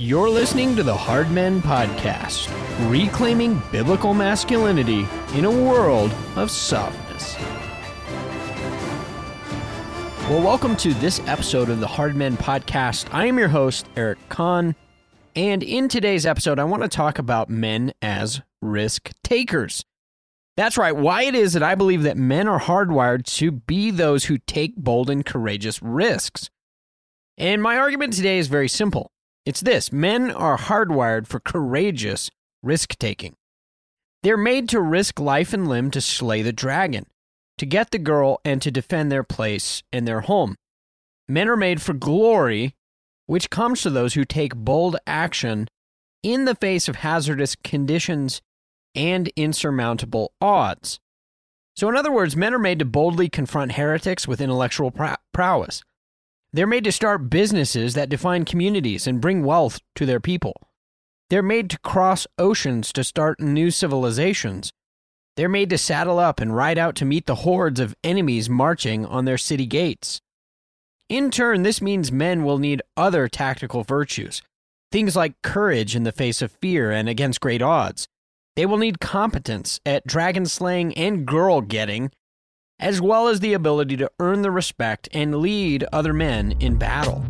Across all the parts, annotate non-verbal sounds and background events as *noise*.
You're listening to the Hard Men Podcast, reclaiming biblical masculinity in a world of softness. Well, welcome to this episode of the Hard Men Podcast. I am your host, Eric Conn. And in today's episode, I want to talk about men as risk takers. That's right, why it is that I believe that men are hardwired to be those who take bold and courageous risks. And my argument today is very simple it's this men are hardwired for courageous risk taking. They're made to risk life and limb to slay the dragon, to get the girl, and to defend their place and their home. Men are made for glory, which comes to those who take bold action in the face of hazardous conditions and insurmountable odds. So, in other words, men are made to boldly confront heretics with intellectual prowess. They're made to start businesses that define communities and bring wealth to their people. They're made to cross oceans to start new civilizations. They're made to saddle up and ride out to meet the hordes of enemies marching on their city gates. In turn, this means men will need other tactical virtues, things like courage in the face of fear and against great odds, they will need competence at dragon slaying and girl getting, as well as the ability to earn the respect and lead other men in battle.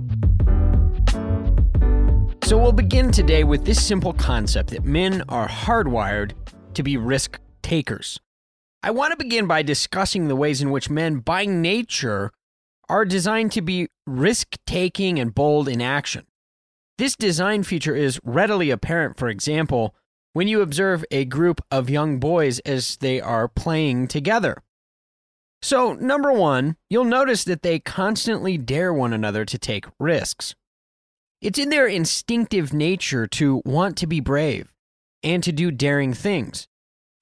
So we'll begin today with this simple concept that men are hardwired to be risk takers. I want to begin by discussing the ways in which men, by nature, are designed to be risk taking and bold in action. This design feature is readily apparent, for example, when you observe a group of young boys as they are playing together. So, number one, you'll notice that they constantly dare one another to take risks. It's in their instinctive nature to want to be brave and to do daring things.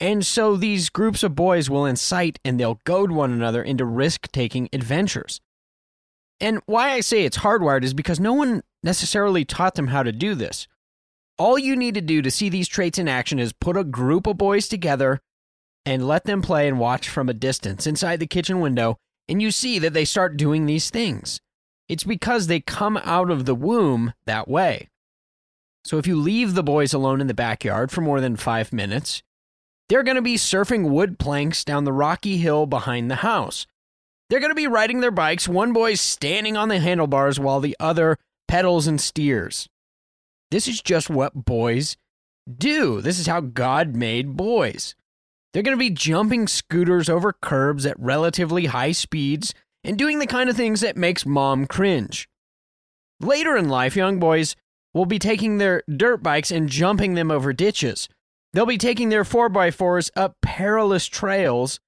And so these groups of boys will incite and they'll goad one another into risk taking adventures. And why I say it's hardwired is because no one necessarily taught them how to do this. All you need to do to see these traits in action is put a group of boys together and let them play and watch from a distance inside the kitchen window, and you see that they start doing these things. It's because they come out of the womb that way. So if you leave the boys alone in the backyard for more than five minutes, they're going to be surfing wood planks down the rocky hill behind the house. They're going to be riding their bikes, one boy's standing on the handlebars while the other pedals and steers. This is just what boys do. This is how God made boys. They're going to be jumping scooters over curbs at relatively high speeds and doing the kind of things that makes mom cringe. Later in life, young boys will be taking their dirt bikes and jumping them over ditches. They'll be taking their 4x4s up perilous trails,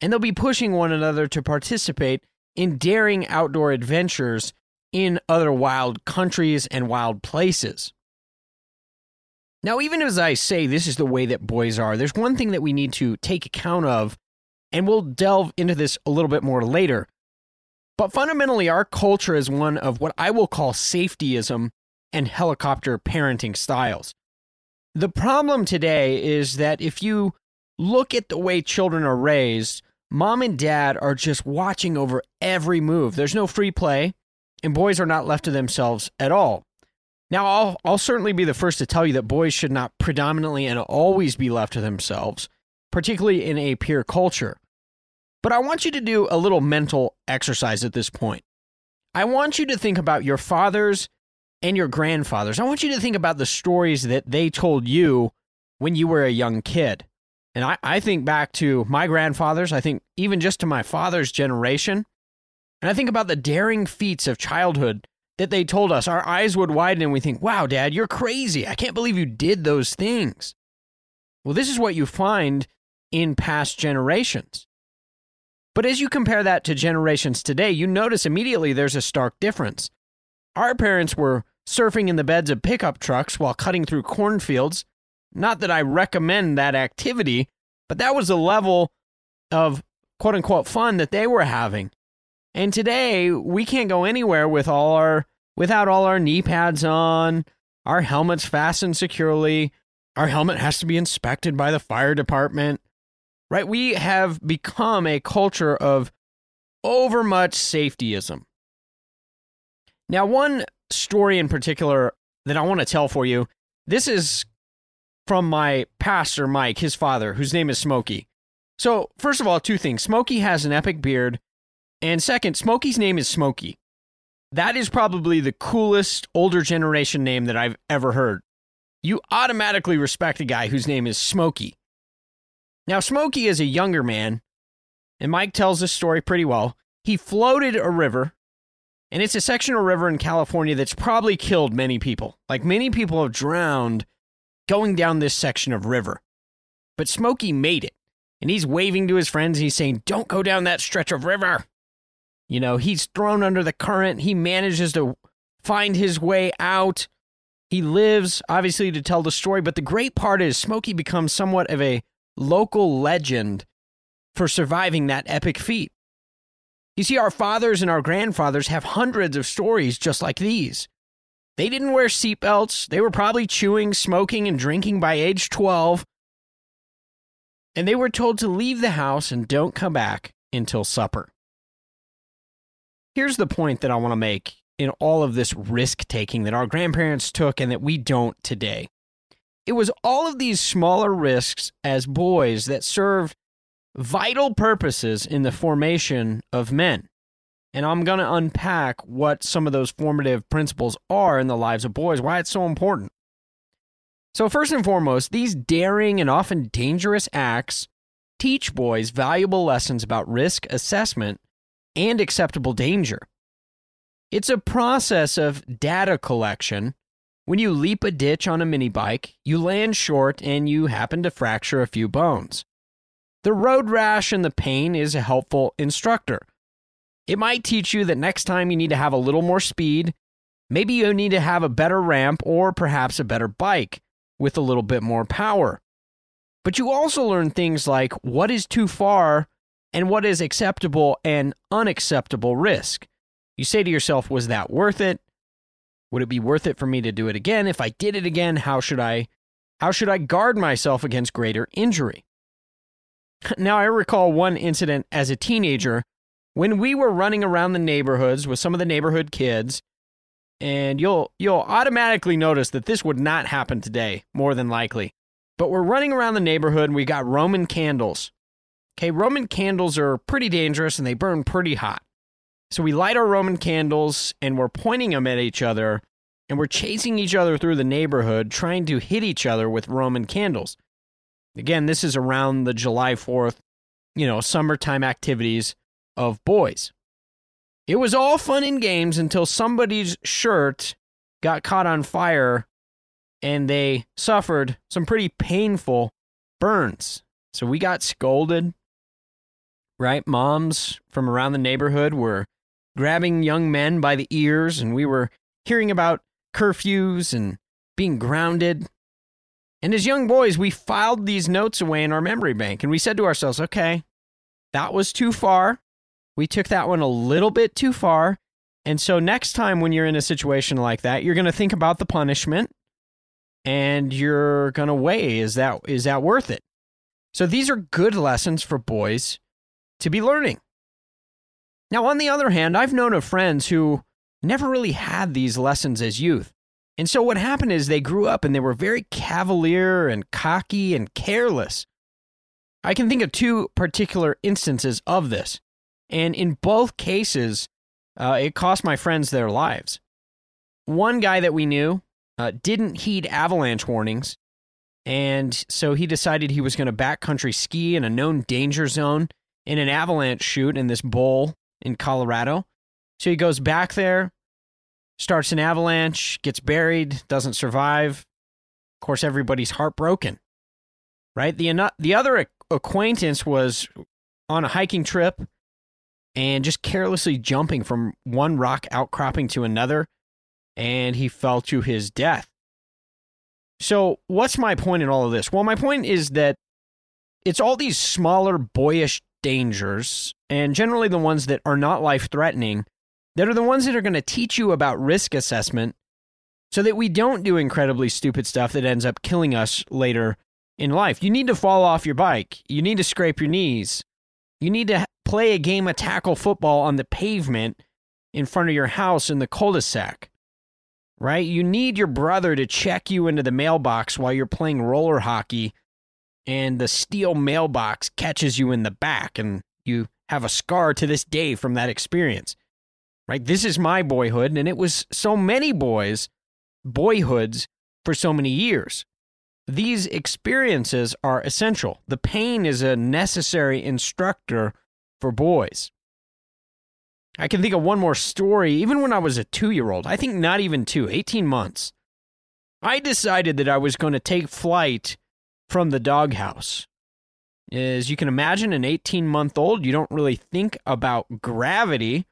and they'll be pushing one another to participate in daring outdoor adventures in other wild countries and wild places. Now, even as I say this is the way that boys are, there's one thing that we need to take account of, and we'll delve into this a little bit more later. But fundamentally, our culture is one of what I will call safetyism and helicopter parenting styles. The problem today is that if you look at the way children are raised, mom and dad are just watching over every move. There's no free play, and boys are not left to themselves at all. Now, I'll, I'll certainly be the first to tell you that boys should not predominantly and always be left to themselves, particularly in a peer culture. But I want you to do a little mental exercise at this point. I want you to think about your fathers and your grandfathers. I want you to think about the stories that they told you when you were a young kid. And I, I think back to my grandfathers, I think even just to my father's generation. And I think about the daring feats of childhood that they told us, our eyes would widen and we think, wow, dad, you're crazy. I can't believe you did those things. Well, this is what you find in past generations. But as you compare that to generations today, you notice immediately there's a stark difference. Our parents were surfing in the beds of pickup trucks while cutting through cornfields. Not that I recommend that activity, but that was the level of quote unquote fun that they were having. And today we can't go anywhere with all our without all our knee pads on, our helmets fastened securely. Our helmet has to be inspected by the fire department. Right? We have become a culture of overmuch safetyism. Now, one story in particular that I want to tell for you. This is from my pastor, Mike, his father, whose name is Smokey. So, first of all, two things. Smokey has an epic beard. And second, Smokey's name is Smokey. That is probably the coolest older generation name that I've ever heard. You automatically respect a guy whose name is Smokey. Now, Smokey is a younger man, and Mike tells this story pretty well. He floated a river, and it's a section of river in California that's probably killed many people. Like many people have drowned going down this section of river. But Smokey made it, and he's waving to his friends. He's saying, Don't go down that stretch of river. You know, he's thrown under the current. He manages to find his way out. He lives, obviously, to tell the story. But the great part is, Smokey becomes somewhat of a local legend for surviving that epic feat. You see, our fathers and our grandfathers have hundreds of stories just like these. They didn't wear seatbelts. They were probably chewing, smoking, and drinking by age 12. And they were told to leave the house and don't come back until supper. Here's the point that I want to make in all of this risk taking that our grandparents took and that we don't today. It was all of these smaller risks as boys that served vital purposes in the formation of men. And I'm going to unpack what some of those formative principles are in the lives of boys, why it's so important. So, first and foremost, these daring and often dangerous acts teach boys valuable lessons about risk assessment and acceptable danger. It's a process of data collection. When you leap a ditch on a mini bike, you land short and you happen to fracture a few bones. The road rash and the pain is a helpful instructor. It might teach you that next time you need to have a little more speed. Maybe you need to have a better ramp or perhaps a better bike with a little bit more power. But you also learn things like what is too far and what is acceptable and unacceptable risk. You say to yourself, was that worth it? Would it be worth it for me to do it again? If I did it again, how should I how should I guard myself against greater injury? *laughs* Now I recall one incident as a teenager when we were running around the neighborhoods with some of the neighborhood kids and you'll you'll automatically notice that this would not happen today more than likely. But we're running around the neighborhood and we got Roman candles Okay, Roman candles are pretty dangerous and they burn pretty hot. So we light our Roman candles and we're pointing them at each other and we're chasing each other through the neighborhood trying to hit each other with Roman candles. Again, this is around the July 4th, you know, summertime activities of boys. It was all fun and games until somebody's shirt got caught on fire and they suffered some pretty painful burns. So we got scolded right? Moms from around the neighborhood were grabbing young men by the ears, and we were hearing about curfews and being grounded. And as young boys, we filed these notes away in our memory bank, and we said to ourselves, okay, that was too far. We took that one a little bit too far. And so next time when you're in a situation like that, you're going to think about the punishment and you're going to weigh is that is that worth it? So these are good lessons for boys to be learning. Now, on the other hand, I've known of friends who never really had these lessons as youth. And so what happened is they grew up and they were very cavalier and cocky and careless. I can think of two particular instances of this. And in both cases, uh, it cost my friends their lives. One guy that we knew uh, didn't heed avalanche warnings. And so he decided he was going to backcountry ski in a known danger zone in an avalanche chute in this bowl in Colorado. So he goes back there, starts an avalanche, gets buried, doesn't survive. Of course, everybody's heartbroken, right? The, the other acquaintance was on a hiking trip and just carelessly jumping from one rock outcropping to another, and he fell to his death. So, what's my point in all of this? Well, my point is that it's all these smaller, boyish dangers, and generally the ones that are not life threatening, that are the ones that are going to teach you about risk assessment so that we don't do incredibly stupid stuff that ends up killing us later in life. You need to fall off your bike, you need to scrape your knees, you need to play a game of tackle football on the pavement in front of your house in the cul de sac. right? You need your brother to check you into the mailbox while you're playing roller hockey, and the steel mailbox catches you in the back, and you have a scar to this day from that experience, right? This is my boyhood, and it was so many boys' boyhoods for so many years. These experiences are essential. The pain is a necessary instructor for boys. I can think of one more story, even when I was a two year old. I think not even two, 18 months. I decided that I was going to take flight from the doghouse. As you can imagine, an 18 month old, you don't really think about gravity.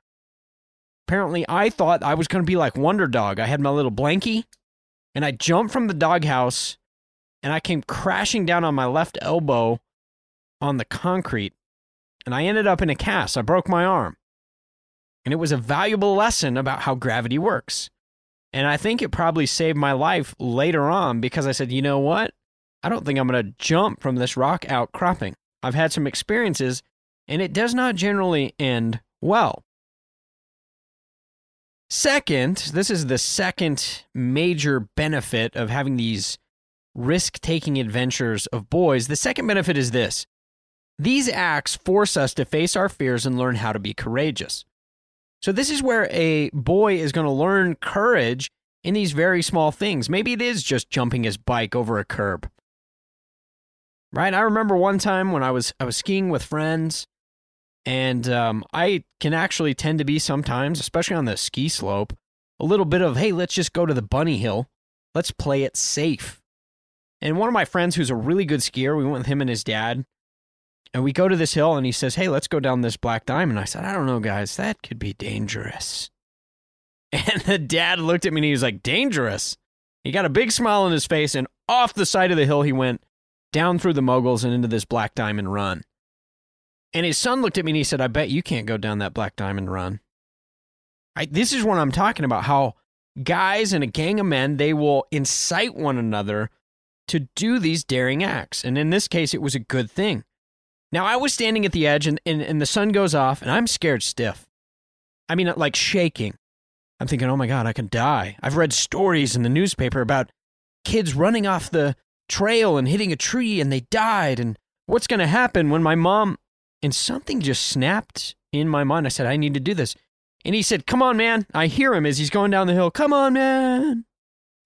Apparently, I thought I was going to be like Wonder Dog. I had my little blankie, and I jumped from the doghouse, and I came crashing down on my left elbow on the concrete, and I ended up in a cast. I broke my arm. And it was a valuable lesson about how gravity works. And I think it probably saved my life later on because I said, you know what? I don't think I'm going to jump from this rock outcropping. I've had some experiences, and it does not generally end well. Second, this is the second major benefit of having these risk taking adventures of boys. The second benefit is this these acts force us to face our fears and learn how to be courageous. So, this is where a boy is going to learn courage in these very small things. Maybe it is just jumping his bike over a curb. Right? I remember one time when I was I was skiing with friends, and um, I can actually tend to be sometimes, especially on the ski slope, a little bit of hey, let's just go to the bunny hill, let's play it safe. And one of my friends, who's a really good skier, we went with him and his dad, and we go to this hill and he says, Hey, let's go down this black diamond. I said, I don't know, guys, that could be dangerous. *laughs* And the dad looked at me and he was like, Dangerous. He got a big smile on his face, and off the side of the hill he went, down through the moguls and into this black diamond run. And his son looked at me and he said, I bet you can't go down that black diamond run. I, this is what I'm talking about how guys and a gang of men, they will incite one another to do these daring acts. And in this case, it was a good thing. Now, I was standing at the edge and, and, and the son goes off, and I'm scared stiff. I mean, like shaking. I'm thinking, oh my God, I could die. I've read stories in the newspaper about kids running off the trail and hitting a tree and they died. And what's going to happen when my mom. And something just snapped in my mind. I said, I need to do this. And he said, Come on, man. I hear him as he's going down the hill. Come on, man.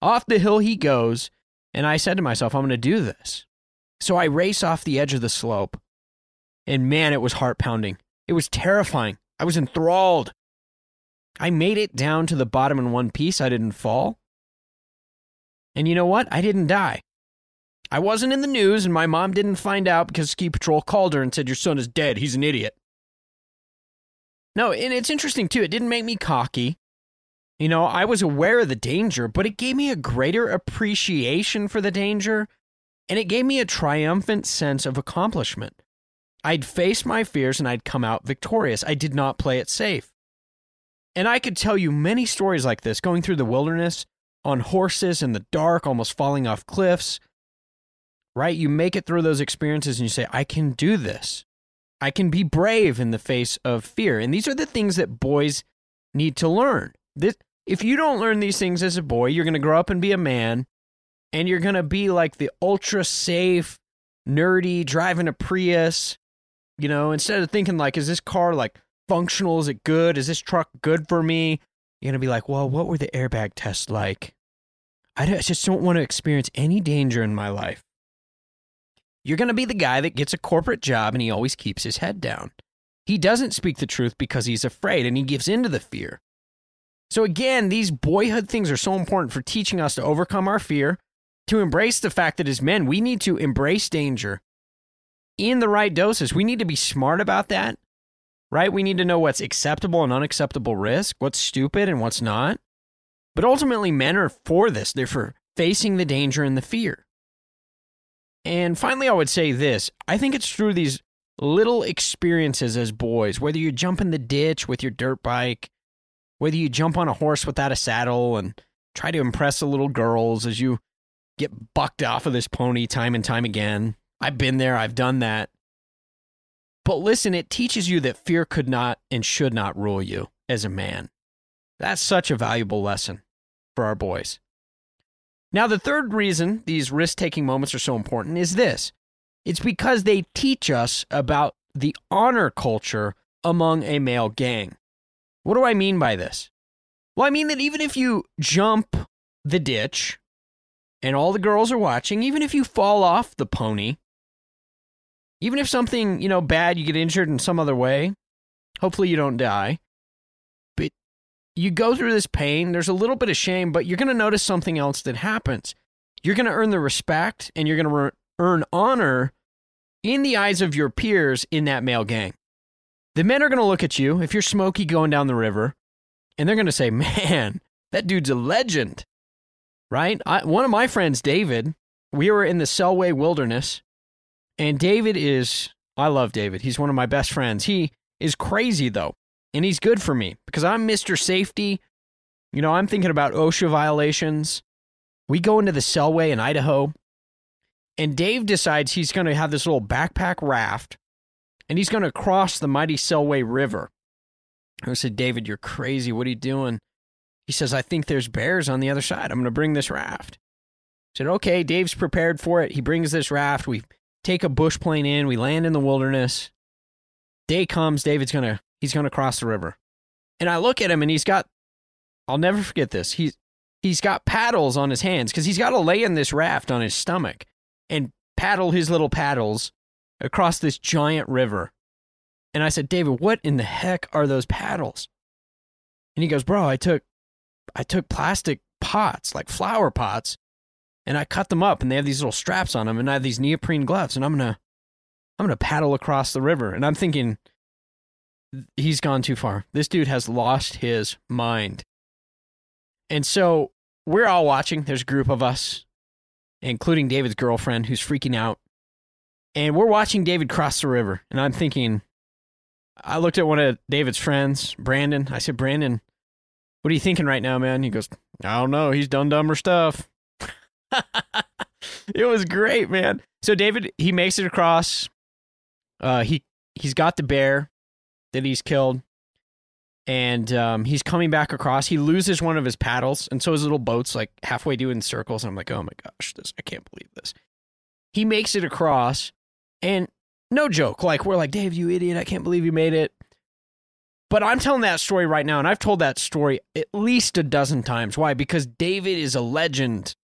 Off the hill he goes. And I said to myself, I'm going to do this. So I race off the edge of the slope. And man, it was heart pounding. It was terrifying. I was enthralled. I made it down to the bottom in one piece. I didn't fall. And you know what? I didn't die. I wasn't in the news, and my mom didn't find out because Ski Patrol called her and said, Your son is dead. He's an idiot. No, and it's interesting too. It didn't make me cocky. You know, I was aware of the danger, but it gave me a greater appreciation for the danger, and it gave me a triumphant sense of accomplishment. I'd face my fears and I'd come out victorious. I did not play it safe. And I could tell you many stories like this going through the wilderness, on horses in the dark, almost falling off cliffs. Right? You make it through those experiences and you say, I can do this. I can be brave in the face of fear. And these are the things that boys need to learn. This, if you don't learn these things as a boy, you're going to grow up and be a man, and you're going to be like the ultra safe, nerdy, driving a Prius, you know, instead of thinking like, is this car like functional? Is it good? Is this truck good for me? You're gonna be like, well, what were the airbag tests like? I just don't want to experience any danger in my life. You're gonna be the guy that gets a corporate job and he always keeps his head down. He doesn't speak the truth because he's afraid and he gives in to the fear. So, again, these boyhood things are so important for teaching us to overcome our fear, to embrace the fact that as men, we need to embrace danger in the right doses. We need to be smart about that, right? We need to know what's acceptable and unacceptable risk, what's stupid and what's not. But ultimately, men are for this. They're for facing the danger and the fear. And finally, I would say this I think it's through these little experiences as boys, whether you jump in the ditch with your dirt bike, whether you jump on a horse without a saddle and try to impress the little girls as you get bucked off of this pony time and time again, I've been there, I've done that. But listen, it teaches you that fear could not and should not rule you as a man. That's such a valuable lesson. for our boys. Now, the third reason these risk taking moments are so important is this it's because they teach us about the honor culture among a male gang. What do I mean by this? Well, I mean that even if you jump the ditch and all the girls are watching, even if you fall off the pony, even if something, you know, bad, you get injured in some other way, hopefully you don't die, you go through this pain, there's a little bit of shame, but you're going to notice something else that happens. You're going to earn the respect and you're going to re- earn honor in the eyes of your peers in that male gang. The men are going to look at you if you're Smokey going down the river and they're going to say, man, that dude's a legend, right? I, one of my friends, David, we were in the Selway Wilderness and David is, I love David. He's one of my best friends. He is crazy though, and he's good for me because I'm Mr. Safety. You know, I'm thinking about OSHA violations. We go into the Selway in Idaho, and Dave decides he's going to have this little backpack raft and he's going to cross the mighty Selway River. I said, David, you're crazy. What are you doing? He says, I think there's bears on the other side. I'm going to bring this raft. I said, okay, Dave's prepared for it. He brings this raft. We take a bush plane in. We land in the wilderness. Day comes. David's going to, he's going to cross the river. And I look at him and he's got, I'll never forget this. He's, he's got paddles on his hands because he's got to lay in this raft on his stomach and paddle his little paddles across this giant river. And I said, David, what in the heck are those paddles? And he goes, Bro, I took I took plastic pots, like flower pots, and I cut them up and they have these little straps on them and I have these neoprene gloves and I'm gonna I'm gonna paddle across the river. And I'm thinking he's gone too far. This dude has lost his mind. And so we're all watching. There's a group of us, including David's girlfriend, who's freaking out. And we're watching David cross the river. And I'm thinking, I looked at one of David's friends, Brandon. I said, Brandon, what are you thinking right now, man? He goes, I don't know. He's done dumber stuff. *laughs* it was great, man. So David, he makes it across. Uh, he he's got the bear that he's killed, and um, he's coming back across. He loses one of his paddles, and so his little boat's like halfway doing circles. And I'm like, oh my gosh, this I can't believe this. He makes it across, and no joke, like we're like, Dave, you idiot! I can't believe you made it. But I'm telling that story right now, and I've told that story at least a dozen times. Why? Because David is a legend,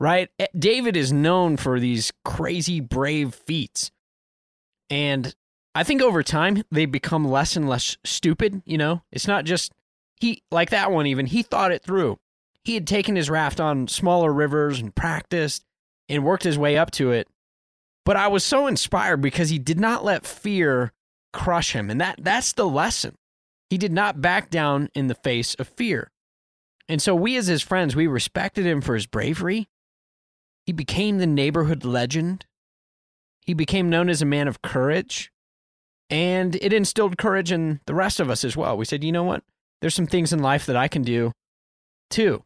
right? Eh, David is known for these crazy, brave feats. And I think over time, they become less and less stupid. You know, it's not just he, like that one, even, he thought it through. He had taken his raft on smaller rivers and practiced and worked his way up to it. But I was so inspired because he did not let fear crush him. And that that's the lesson. He did not back down in the face of fear. And so we as his friends, we respected him for his bravery. He became the neighborhood legend. He became known as a man of courage. And it instilled courage in the rest of us as well. We said, you know what? There's some things in life that I can do too.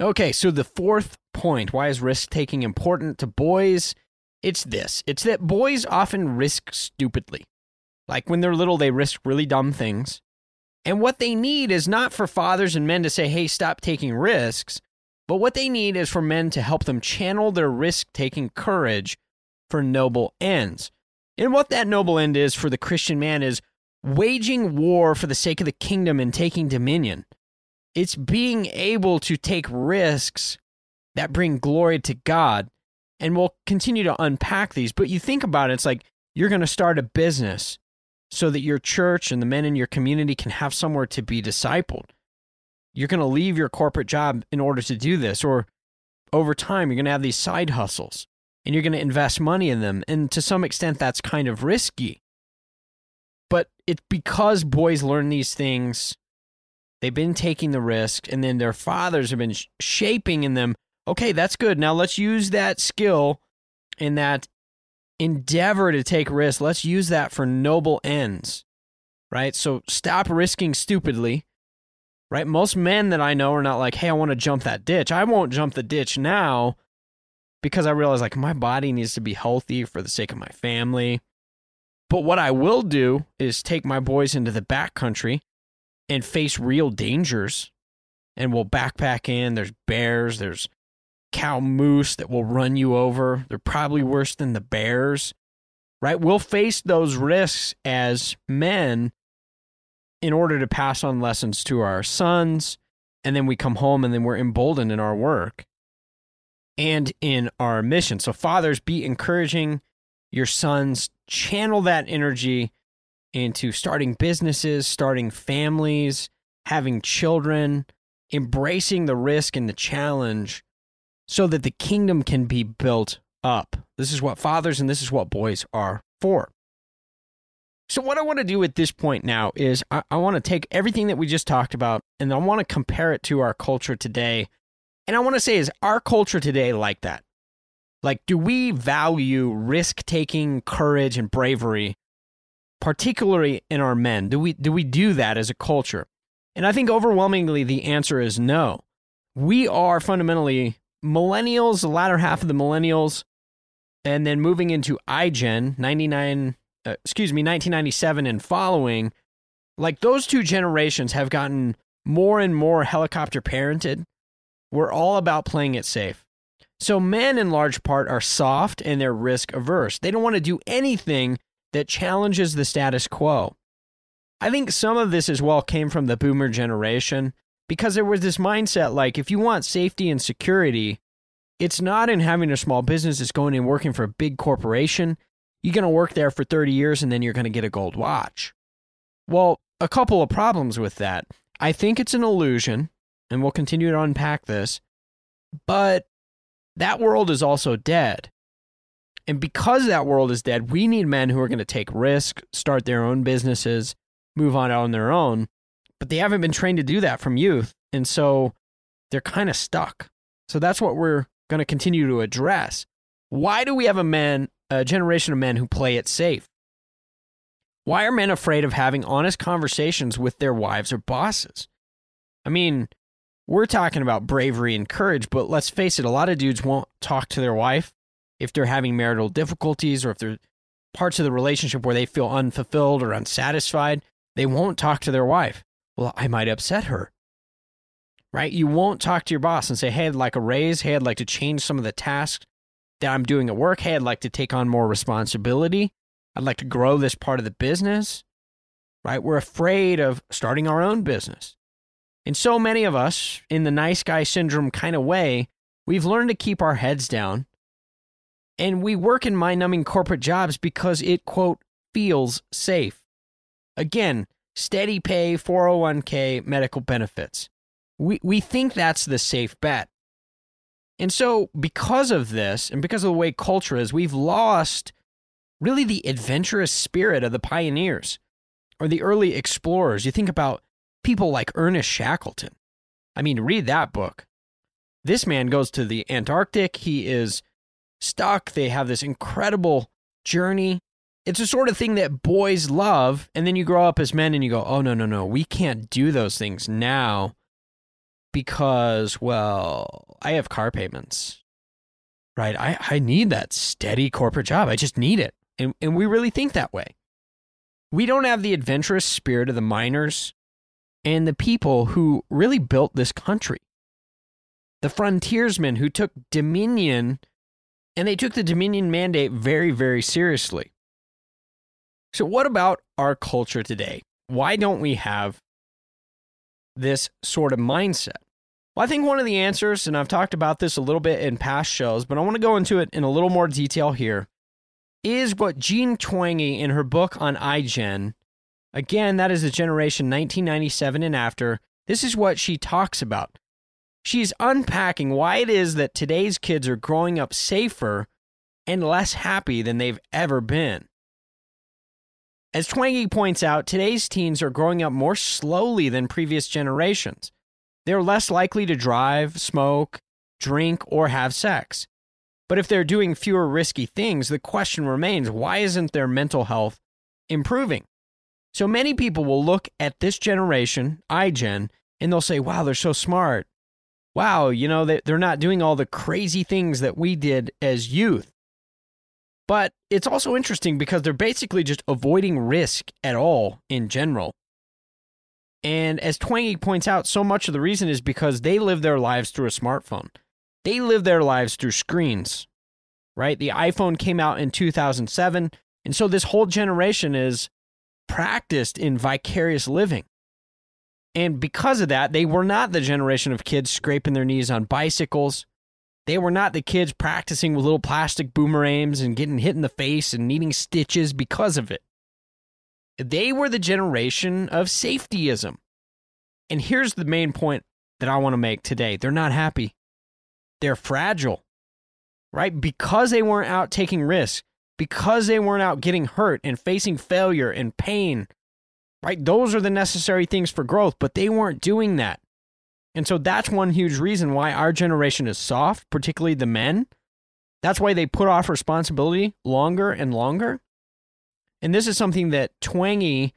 Okay, so the fourth point why is risk taking important to boys? It's this it's that boys often risk stupidly. Like when they're little, they risk really dumb things. And what they need is not for fathers and men to say, hey, stop taking risks, but what they need is for men to help them channel their risk taking courage for noble ends. And what that noble end is for the Christian man is waging war for the sake of the kingdom and taking dominion. It's being able to take risks that bring glory to God. And we'll continue to unpack these. But you think about it, it's like you're going to start a business so that your church and the men in your community can have somewhere to be discipled. You're going to leave your corporate job in order to do this. Or over time, you're going to have these side hustles and you're going to invest money in them. And to some extent, that's kind of risky. But it's because boys learn these things They've been taking the risk, and then their fathers have been sh- shaping in them. Okay, that's good. Now let's use that skill and that endeavor to take risks. Let's use that for noble ends, right? So stop risking stupidly, right? Most men that I know are not like, hey, I want to jump that ditch. I won't jump the ditch now because I realize like my body needs to be healthy for the sake of my family. But what I will do is take my boys into the backcountry and face real dangers and we'll backpack in. There's bears, there's cow moose that will run you over. They're probably worse than the bears, right? We'll face those risks as men in order to pass on lessons to our sons. And then we come home and then we're emboldened in our work and in our mission. So, fathers, be encouraging your sons, channel that energy into starting businesses, starting families, having children, embracing the risk and the challenge so that the kingdom can be built up. This is what fathers and this is what boys are for. So, what I want to do at this point now is I, I want to take everything that we just talked about and I want to compare it to our culture today. And I want to say, is our culture today like that? Like, do we value risk taking, courage, and bravery, particularly in our men? Do we, do we do that as a culture? And I think overwhelmingly the answer is no. We are fundamentally millennials, the latter half of the millennials, and then moving into iGen, 99, uh, excuse me, 1997 and following, like those two generations have gotten more and more helicopter parented. We're all about playing it safe. So men in large part are soft and they're risk averse. They don't want to do anything that challenges the status quo. I think some of this as well came from the boomer generation because there was this mindset like if you want safety and security, it's not in having a small business, it's going and working for a big corporation. You're going to work there for 30 years and then you're going to get a gold watch. Well, a couple of problems with that. I think it's an illusion, and we'll continue to unpack this, but that world is also dead. And because that world is dead, we need men who are going to take risk, start their own businesses, move on on their own, but they haven't been trained to do that from youth. And so they're kind of stuck. So that's what we're going to continue to address. Why do we have a man, a generation of men who play it safe? Why are men afraid of having honest conversations with their wives or bosses? I mean, we're talking about bravery and courage, but let's face it, a lot of dudes won't talk to their wife if they're having marital difficulties or if there's parts of the relationship where they feel unfulfilled or unsatisfied. They won't talk to their wife. Well, I might upset her. Right? You won't talk to your boss and say, hey, I'd like a raise. Hey, I'd like to change some of the tasks that I'm doing at work. Hey, I'd like to take on more responsibility. I'd like to grow this part of the business. Right? We're afraid of starting our own business. And so many of us, in the nice guy syndrome kind of way, we've learned to keep our heads down. And we work in mind numbing corporate jobs because it, quote, feels safe. Again, steady pay, 401k, medical benefits. We, we think that's the safe bet. And so, because of this, and because of the way culture is, we've lost really the adventurous spirit of the pioneers or the early explorers. You think about people like Ernest Shackleton. I mean, read that book. This man goes to the Antarctic. He is stuck. They have this incredible journey it's a sort of thing that boys love and then you grow up as men and you go oh no no no we can't do those things now because well i have car payments right i, I need that steady corporate job i just need it and, and we really think that way we don't have the adventurous spirit of the miners and the people who really built this country the frontiersmen who took dominion and they took the dominion mandate very very seriously so, what about our culture today? Why don't we have this sort of mindset? Well, I think one of the answers, and I've talked about this a little bit in past shows, but I want to go into it in a little more detail here, is what Jean Twenge in her book on iGen, again, that is the generation 1997 and after, this is what she talks about. She's unpacking why it is that today's kids are growing up safer and less happy than they've ever been. As Twenge points out, today's teens are growing up more slowly than previous generations. They're less likely to drive, smoke, drink, or have sex. But if they're doing fewer risky things, the question remains why isn't their mental health improving? So many people will look at this generation, iGen, and they'll say, wow, they're so smart. Wow, you know, they're not doing all the crazy things that we did as youth. But it's also interesting because they're basically just avoiding risk at all in general. And as Twenge points out, so much of the reason is because they live their lives through a smartphone. They live their lives through screens, right? The iPhone came out in 2007. And so this whole generation is practiced in vicarious living. And because of that, they were not the generation of kids scraping their knees on bicycles. They were not the kids practicing with little plastic boomerangs and getting hit in the face and needing stitches because of it. They were the generation of safetyism. And here's the main point that I want to make today they're not happy, they're fragile, right? Because they weren't out taking risks, because they weren't out getting hurt and facing failure and pain, right? Those are the necessary things for growth, but they weren't doing that. And so that's one huge reason why our generation is soft, particularly the men. That's why they put off responsibility longer and longer. And this is something that Twenge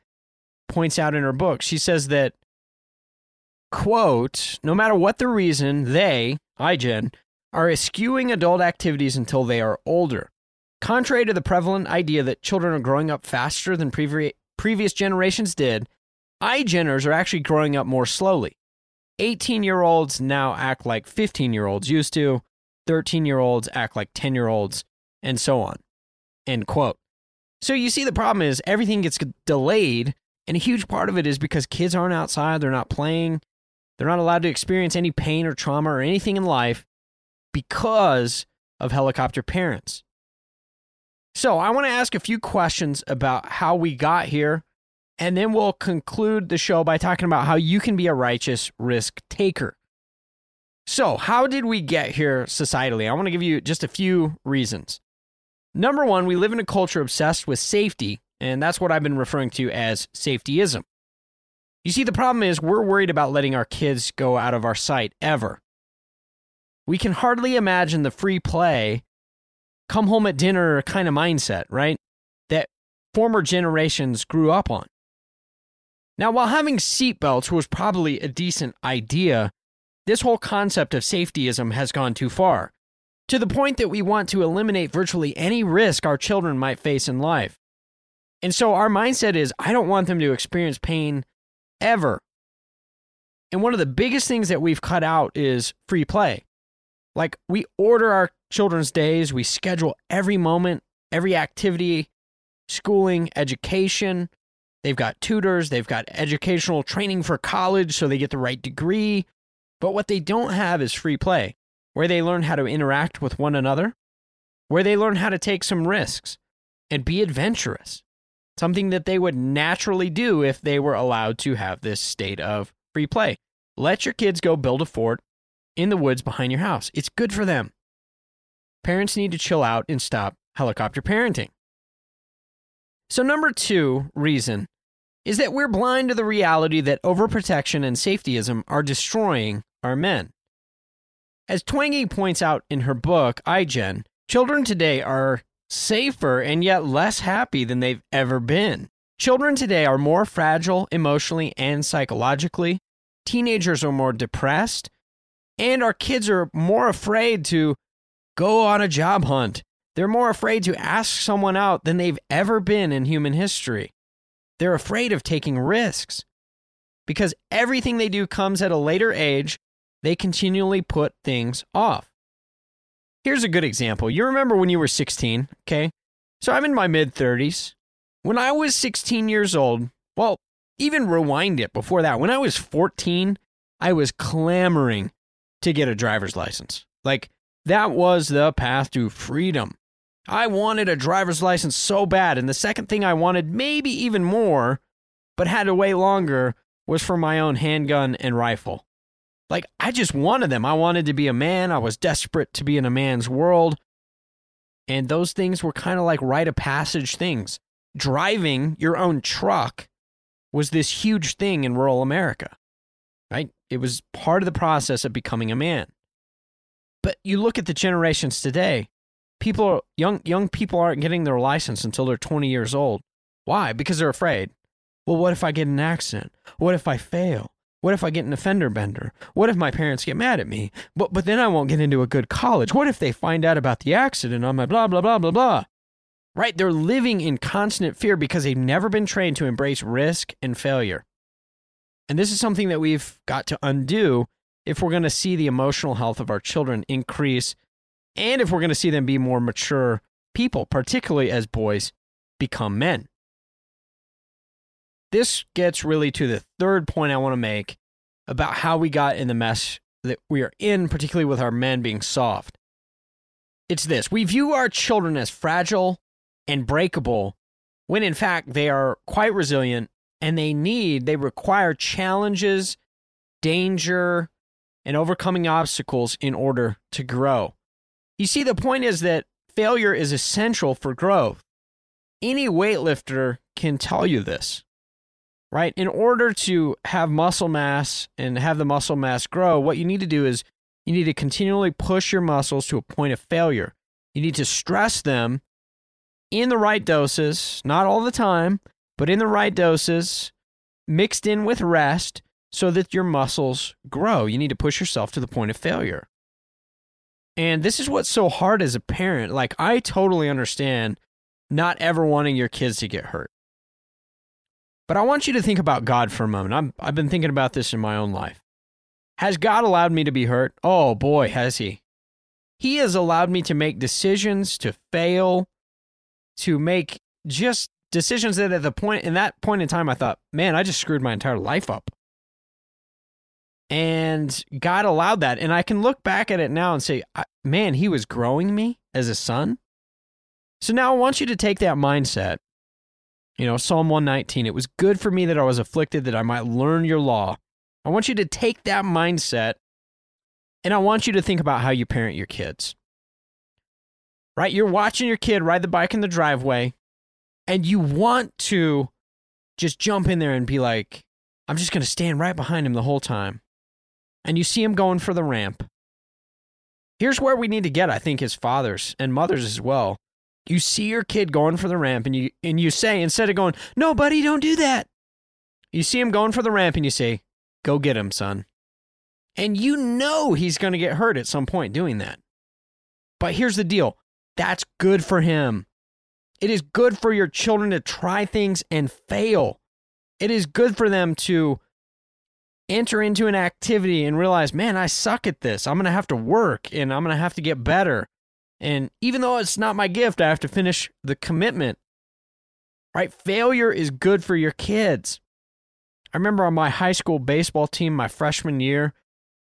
points out in her book. She says that, quote, no matter what the reason, they, iGen, are eschewing adult activities until they are older. Contrary to the prevalent idea that children are growing up faster than previ- previous generations did, iGeners are actually growing up more slowly. 18 year olds now act like 15 year olds used to, 13 year olds act like 10 year olds, and so on. End quote. So you see, the problem is everything gets delayed, and a huge part of it is because kids aren't outside, they're not playing, they're not allowed to experience any pain or trauma or anything in life because of helicopter parents. So I want to ask a few questions about how we got here, and then we'll conclude the show by talking about how you can be a righteous risk taker. So, how did we get here societally? I want to give you just a few reasons. Number one, we live in a culture obsessed with safety, and that's what I've been referring to as safetyism. You see, the problem is we're worried about letting our kids go out of our sight ever. We can hardly imagine the free play, come home at dinner kind of mindset, right? That former generations grew up on. Now, while having seatbelts was probably a decent idea, this whole concept of safetyism has gone too far to the point that we want to eliminate virtually any risk our children might face in life. And so our mindset is I don't want them to experience pain ever. And one of the biggest things that we've cut out is free play. Like we order our children's days, we schedule every moment, every activity, schooling, education. They've got tutors, they've got educational training for college so they get the right degree. But what they don't have is free play where they learn how to interact with one another, where they learn how to take some risks and be adventurous, something that they would naturally do if they were allowed to have this state of free play. Let your kids go build a fort in the woods behind your house. It's good for them. Parents need to chill out and stop helicopter parenting. So, number two reason is that we're blind to the reality that overprotection and safetyism are destroying our men. As Twenge points out in her book, iGen, children today are safer and yet less happy than they've ever been. Children today are more fragile emotionally and psychologically. Teenagers are more depressed. And our kids are more afraid to go on a job hunt. They're more afraid to ask someone out than they've ever been in human history. They're afraid of taking risks because everything they do comes at a later age they continually put things off. Here's a good example. You remember when you were 16, okay? So I'm in my mid 30s. When I was 16 years old, well, even rewind it before that. When I was 14, I was clamoring to get a driver's license. Like, that was the path to freedom. I wanted a driver's license so bad. And the second thing I wanted, maybe even more, but had to wait longer, was for my own handgun and rifle. Like, I just wanted them. I wanted to be a man. I was desperate to be in a man's world. And those things were kind of like rite of passage things. Driving your own truck was this huge thing in rural America? It was part of the process of becoming a man. But you look at the generations today, people are, young young people aren't getting their license until they're 20 years old. Why? Because they're afraid. Well, what if I get an accident? What if I fail? What if I get an offender bender? What if my parents get mad at me? But but then I won't get into a good college. What if they find out about the accident on my blah blah blah blah blah? Right? They're living in constant fear because they've never been trained to embrace risk and failure. And this is something that we've got to undo if we're going to see the emotional health of our children increase and if we're going to see them be more mature people, particularly as boys become men. This gets really to the third point I want to make about how we got in the mess that we are in, particularly with our men being soft. It's this we view our children as fragile and breakable when in fact they are quite resilient and they need, they require challenges, danger, and overcoming obstacles in order to grow. You see, the point is that failure is essential for growth. Any weightlifter can tell you this, right? In order to have muscle mass and have the muscle mass grow, what you need to do is you need to continually push your muscles to a point of failure. You need to stress them in the right doses, not all the time, but in the right doses, mixed in with rest so that your muscles grow. You need to push yourself to the point of failure. And this is what's so hard as a parent. Like, I totally understand not ever wanting your kids to get hurt. But I want you to think about God for a moment. I'm, I've been thinking about this in my own life. Has God allowed me to be hurt? Oh boy, has He. He has allowed me to make decisions, to fail, to make just decisions that at the point in that point in time I thought, man, I just screwed my entire life up. And God allowed that. And I can look back at it now and say, man, he was growing me as a son. So now I want you to take that mindset. You know, Psalm 119, it was good for me that I was afflicted that I might learn your law. I want you to take that mindset and I want you to think about how you parent your kids. Right? You're watching your kid ride the bike in the driveway and you want to just jump in there and be like, I'm just going to stand right behind him the whole time. And you see him going for the ramp. Here's where we need to get, I think, as fathers and mothers as well. You see your kid going for the ramp and you and you say instead of going, "No, buddy, don't do that." You see him going for the ramp and you say, "Go get him, son." And you know he's going to get hurt at some point doing that. But here's the deal. That's good for him. It is good for your children to try things and fail. It is good for them to enter into an activity and realize, man, I suck at this. I'm going to have to work and I'm going to have to get better. And even though it's not my gift, I have to finish the commitment. Right? Failure is good for your kids. I remember on my high school baseball team, my freshman year,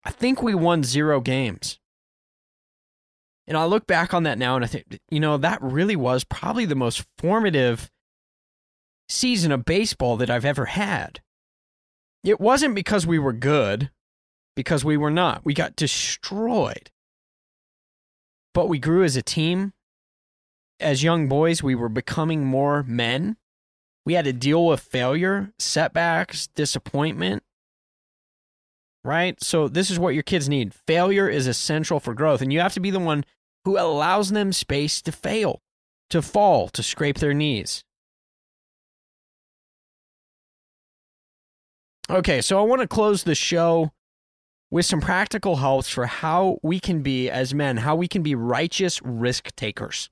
I think we won zero games. And I look back on that now and I think, you know, that really was probably the most formative season of baseball that I've ever had. It wasn't because we were good, because we were not. We got destroyed. But we grew as a team. As young boys, we were becoming more men. We had to deal with failure, setbacks, disappointment. Right? So, this is what your kids need. Failure is essential for growth, and you have to be the one who allows them space to fail, to fall, to scrape their knees. Okay, so I want to close the show with some practical helps for how we can be as men, how we can be righteous risk takers.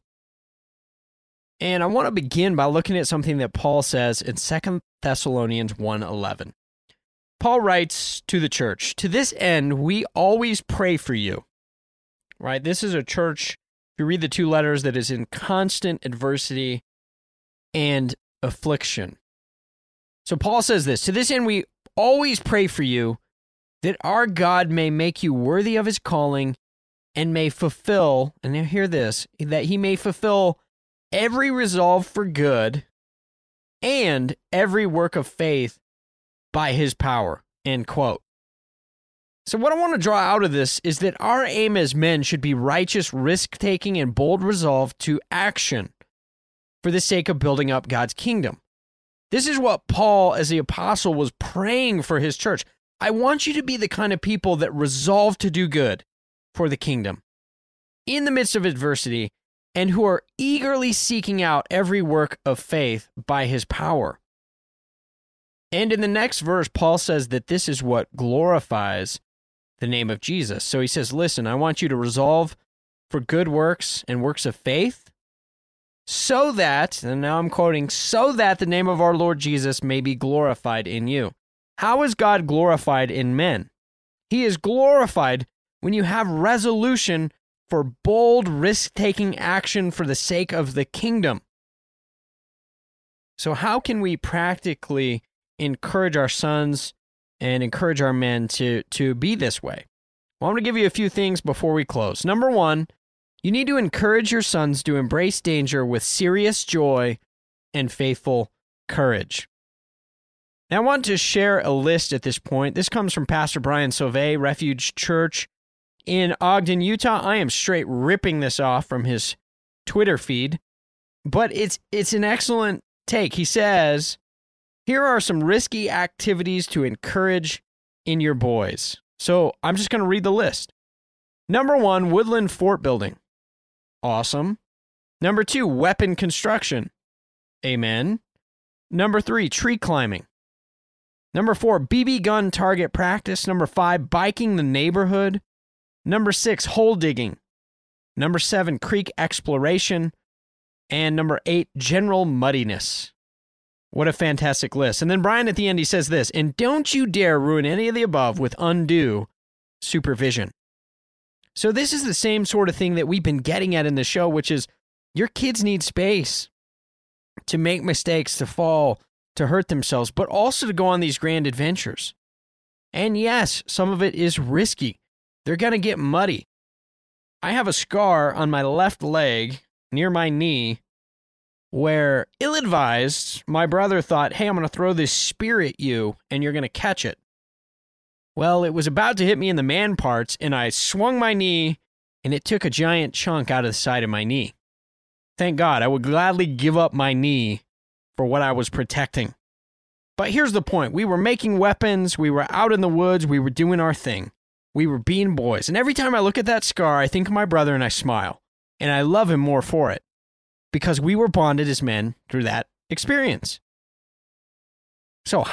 And I want to begin by looking at something that Paul says in 2 Thessalonians 1:11. Paul writes to the church, "To this end we always pray for you." Right? This is a church if you read the two letters that is in constant adversity and affliction. So Paul says this, "To this end we always pray for you that our God may make you worthy of his calling and may fulfill, and now hear this, that he may fulfill every resolve for good and every work of faith by his power. End quote. So, what I want to draw out of this is that our aim as men should be righteous, risk taking, and bold resolve to action for the sake of building up God's kingdom. This is what Paul, as the apostle, was praying for his church. I want you to be the kind of people that resolve to do good for the kingdom in the midst of adversity and who are eagerly seeking out every work of faith by his power. And in the next verse, Paul says that this is what glorifies the name of Jesus. So he says, Listen, I want you to resolve for good works and works of faith so that, and now I'm quoting, so that the name of our Lord Jesus may be glorified in you. How is God glorified in men? He is glorified when you have resolution for bold, risk taking action for the sake of the kingdom. So, how can we practically encourage our sons and encourage our men to, to be this way? Well, I'm going to give you a few things before we close. Number one, you need to encourage your sons to embrace danger with serious joy and faithful courage. Now, I want to share a list at this point. This comes from Pastor Brian Sauvé, Refuge Church in Ogden, Utah. I am straight ripping this off from his Twitter feed, but it's it's an excellent take. He says, "Here are some risky activities to encourage in your boys." So, I'm just going to read the list. Number 1, woodland fort building. Awesome. Number 2, weapon construction. Amen. Number 3, tree climbing. Number 4, BB gun target practice. Number 5, biking the neighborhood. Number six, hole digging. Number seven, creek exploration. And number eight, general muddiness. What a fantastic list. And then Brian at the end, he says this And don't you dare ruin any of the above with undue supervision. So, this is the same sort of thing that we've been getting at in the show, which is your kids need space to make mistakes, to fall, to hurt themselves, but also to go on these grand adventures. And yes, some of it is risky they're going to get muddy. I have a scar on my left leg near my knee where, ill advised, my brother thought, hey, I'm going to throw this spear at you and you're going to catch it. Well, it was about to hit me in the man parts, and I swung my knee and it took a giant chunk out of the side of my knee. Thank God, I would gladly give up my knee for what I was protecting. But here's the point we were making weapons, we were out in the woods, we were doing our thing. We were being boys. And every time I look at that scar, I think of my brother and I smile. And I love him more for it because we were bonded as men through that experience. So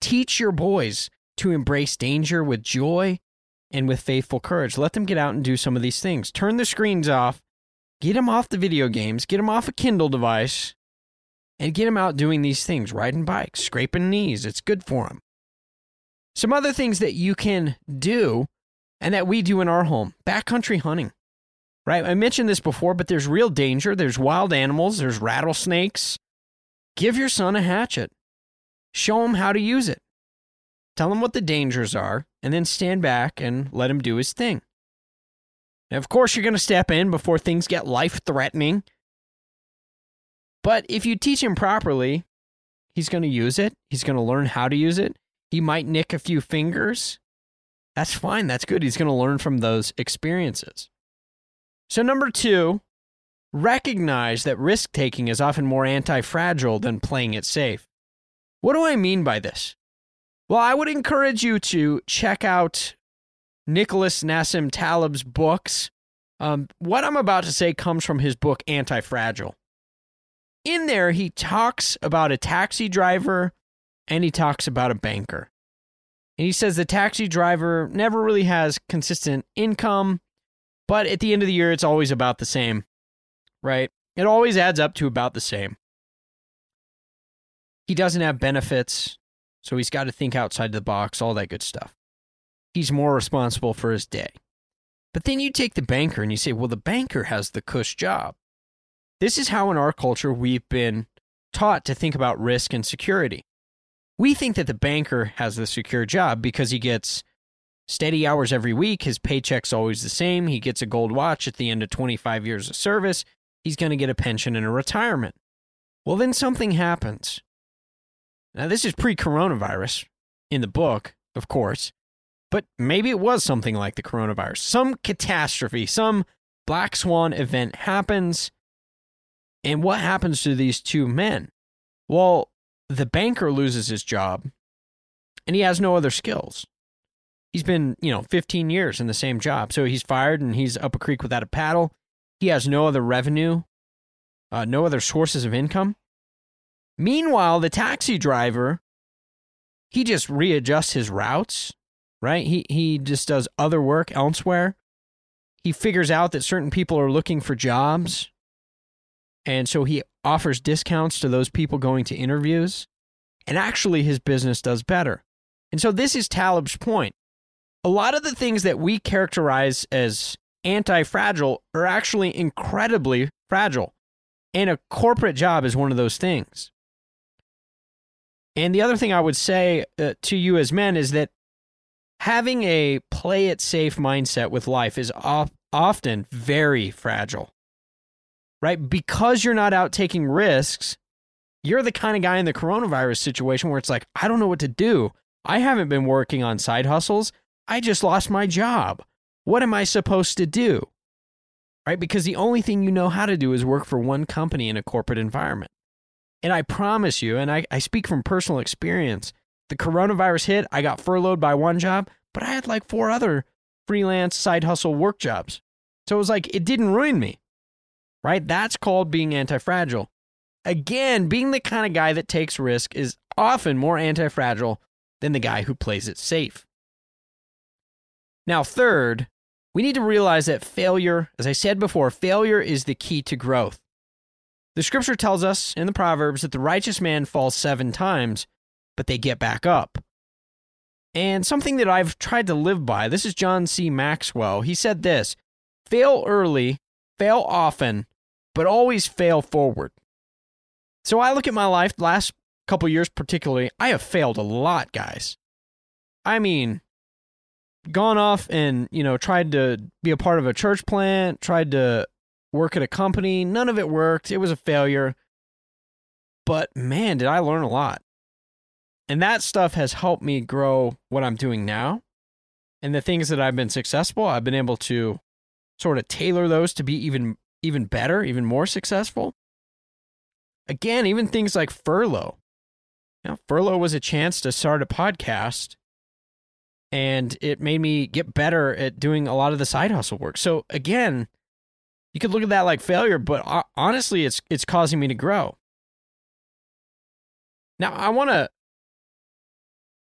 teach your boys to embrace danger with joy and with faithful courage. Let them get out and do some of these things. Turn the screens off, get them off the video games, get them off a Kindle device, and get them out doing these things riding bikes, scraping knees. It's good for them. Some other things that you can do and that we do in our home backcountry hunting. Right? I mentioned this before, but there's real danger. There's wild animals, there's rattlesnakes. Give your son a hatchet, show him how to use it, tell him what the dangers are, and then stand back and let him do his thing. And of course, you're going to step in before things get life threatening. But if you teach him properly, he's going to use it. He's going to learn how to use it. He might nick a few fingers. That's fine. That's good. He's going to learn from those experiences. So, number two, recognize that risk taking is often more anti fragile than playing it safe. What do I mean by this? Well, I would encourage you to check out Nicholas Nassim Taleb's books. Um, what I'm about to say comes from his book, Anti Fragile. In there, he talks about a taxi driver and he talks about a banker. And he says the taxi driver never really has consistent income, but at the end of the year, it's always about the same, right? It always adds up to about the same. He doesn't have benefits, so he's got to think outside the box, all that good stuff. He's more responsible for his day. But then you take the banker and you say, well, the banker has the cush job. This is how in our culture we've been taught to think about risk and security. We think that the banker has the secure job because he gets steady hours every week. His paycheck's always the same. He gets a gold watch at the end of 25 years of service. He's going to get a pension and a retirement. Well, then something happens. Now, this is pre coronavirus in the book, of course, but maybe it was something like the coronavirus. Some catastrophe, some black swan event happens. And what happens to these two men? Well, the banker loses his job and he has no other skills. He's been, you know, 15 years in the same job. So he's fired and he's up a creek without a paddle. He has no other revenue, uh, no other sources of income. Meanwhile, the taxi driver, he just readjusts his routes, right? He, he just does other work elsewhere. He figures out that certain people are looking for jobs. And so he offers discounts to those people going to interviews, and actually his business does better. And so this is Taleb's point. A lot of the things that we characterize as anti fragile are actually incredibly fragile. And a corporate job is one of those things. And the other thing I would say uh, to you as men is that having a play it safe mindset with life is op- often very fragile, right? Because you're not out taking risks, you're the kind of guy in the coronavirus situation where it's like, I don't know what to do. I haven't been working on side hustles. I just lost my job. What am I supposed to do? Right? Because the only thing you know how to do is work for one company in a corporate environment. And I promise you, and I, I speak from personal experience, the coronavirus hit, I got furloughed by one job, but I had like four other freelance side hustle work jobs. So it was like, it didn't ruin me, right? That's called being anti fragile. Again, being the kind of guy that takes risk is often more anti fragile than the guy who plays it safe. Now, third, we need to realize that failure, as I said before, failure is the key to growth. The scripture tells us in the Proverbs that the righteous man falls seven times, but they get back up. And something that I've tried to live by, this is John C. Maxwell. He said this fail early, fail often, but always fail forward. So I look at my life, last couple years particularly, I have failed a lot, guys. I mean, gone off and, you know, tried to be a part of a church plant, tried to work at a company. None of it worked. It was a failure. But man, did I learn a lot. And that stuff has helped me grow what I'm doing now. And the things that I've been successful, I've been able to sort of tailor those to be even even better, even more successful. Again, even things like furlough. Now, furlough was a chance to start a podcast and it made me get better at doing a lot of the side hustle work. So again, you could look at that like failure, but honestly, it's it's causing me to grow. Now, I want to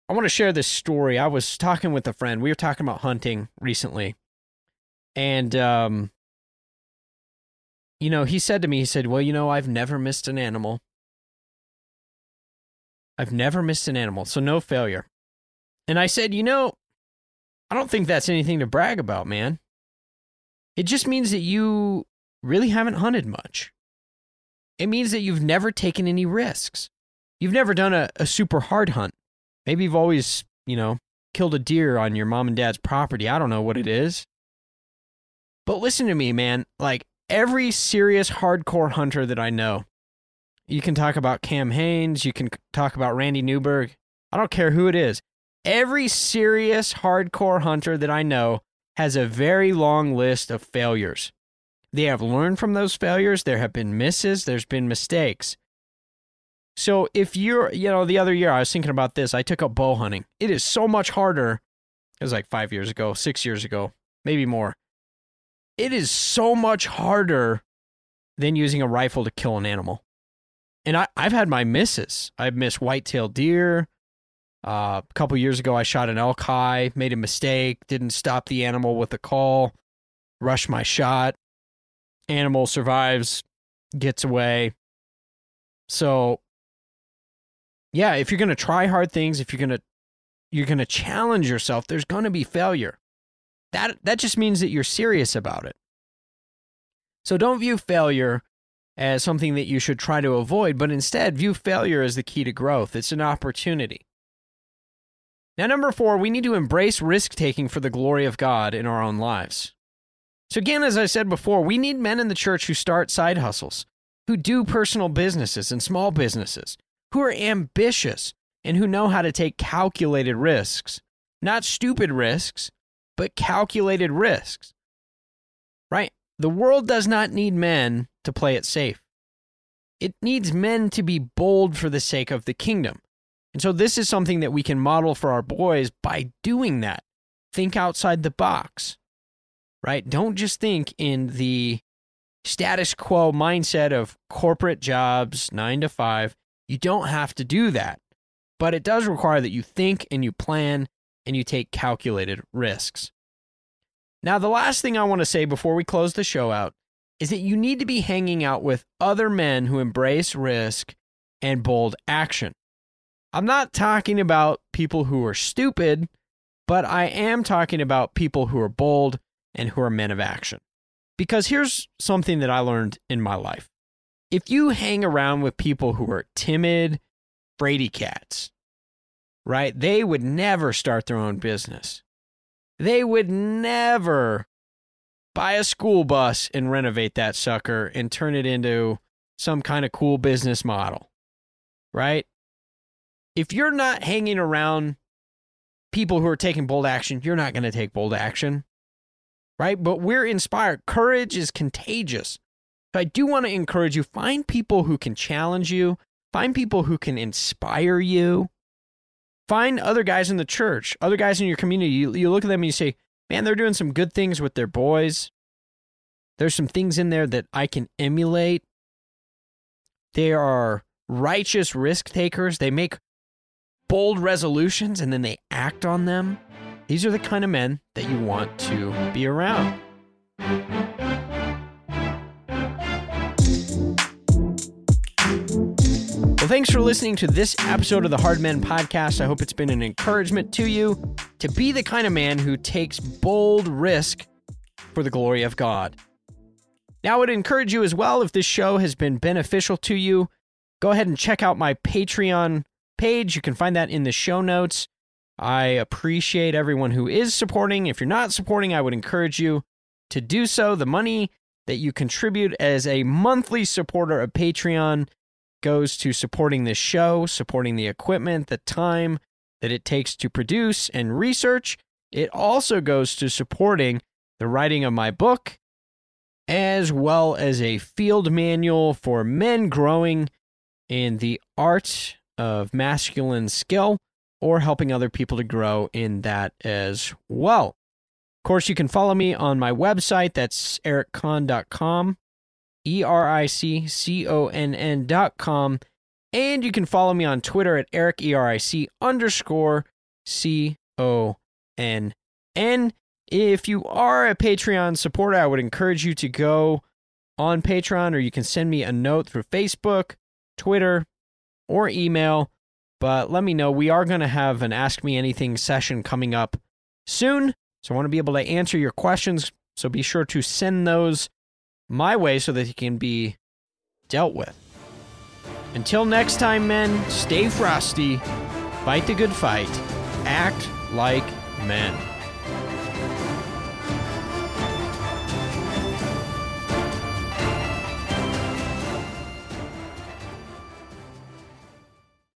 I want to share this story. I was talking with a friend. We were talking about hunting recently. And um you know, he said to me, he said, "Well, you know, I've never missed an animal. I've never missed an animal, so no failure." And I said, "You know, I don't think that's anything to brag about, man. It just means that you really haven't hunted much. It means that you've never taken any risks. You've never done a, a super hard hunt. Maybe you've always, you know, killed a deer on your mom and dad's property. I don't know what it is. But listen to me, man. Like every serious hardcore hunter that I know, you can talk about Cam Hanes, you can talk about Randy Newberg. I don't care who it is. Every serious hardcore hunter that I know has a very long list of failures. They have learned from those failures. There have been misses, there's been mistakes. So if you're, you know, the other year I was thinking about this, I took up bow hunting. It is so much harder. It was like five years ago, six years ago, maybe more. It is so much harder than using a rifle to kill an animal. And I, I've had my misses. I've missed white-tailed deer. Uh, a couple years ago, I shot an elk high, made a mistake, didn't stop the animal with a call, rushed my shot. Animal survives, gets away. So, yeah, if you're going to try hard things, if you're going to you're going to challenge yourself, there's going to be failure. That that just means that you're serious about it. So don't view failure as something that you should try to avoid, but instead view failure as the key to growth. It's an opportunity. Now, number four, we need to embrace risk taking for the glory of God in our own lives. So, again, as I said before, we need men in the church who start side hustles, who do personal businesses and small businesses, who are ambitious and who know how to take calculated risks. Not stupid risks, but calculated risks. Right? The world does not need men to play it safe. It needs men to be bold for the sake of the kingdom. And so this is something that we can model for our boys by doing that. Think outside the box, right? Don't just think in the status quo mindset of corporate jobs, nine to five. You don't have to do that, but it does require that you think and you plan and you take calculated risks. Now, the last thing I want to say before we close the show out is that you need to be hanging out with other men who embrace risk and bold action. I'm not talking about people who are stupid, but I am talking about people who are bold and who are men of action. Because here's something that I learned in my life if you hang around with people who are timid, Brady cats, right, they would never start their own business. They would never buy a school bus and renovate that sucker and turn it into some kind of cool business model, right? If you're not hanging around people who are taking bold action, you're not going to take bold action, right? But we're inspired. Courage is contagious. So I do want to encourage you find people who can challenge you, find people who can inspire you. Find other guys in the church, other guys in your community. You, you look at them and you say, man, they're doing some good things with their boys. There's some things in there that I can emulate. They are righteous risk takers. They make bold resolutions and then they act on them. These are the kind of men that you want to be around. Well, thanks for listening to this episode of the Hard Men Podcast. I hope it's been an encouragement to you to be the kind of man who takes bold risk for the glory of God. Now, I would encourage you as well, if this show has been beneficial to you, go ahead and check out my Patreon page. You can find that in the show notes. I appreciate everyone who is supporting. If you're not supporting, I would encourage you to do so. The money that you contribute as a monthly supporter of Patreon goes to supporting this show, supporting the equipment, the time that it takes to produce and research. It also goes to supporting the writing of my book, as well as a field manual for men growing in the art of masculine skill or helping other people to grow in that as well. Of course, you can follow me on my website. That's ericconn.com, E R I C C O N N.com. And you can follow me on Twitter at Eric, E R I C underscore C O N N. If you are a Patreon supporter, I would encourage you to go on Patreon or you can send me a note through Facebook, Twitter, or email. But let me know. We are going to have an Ask Me Anything session coming up soon. So I want to be able to answer your questions. So be sure to send those my way so that they can be dealt with. Until next time, men, stay frosty, fight the good fight, act like men.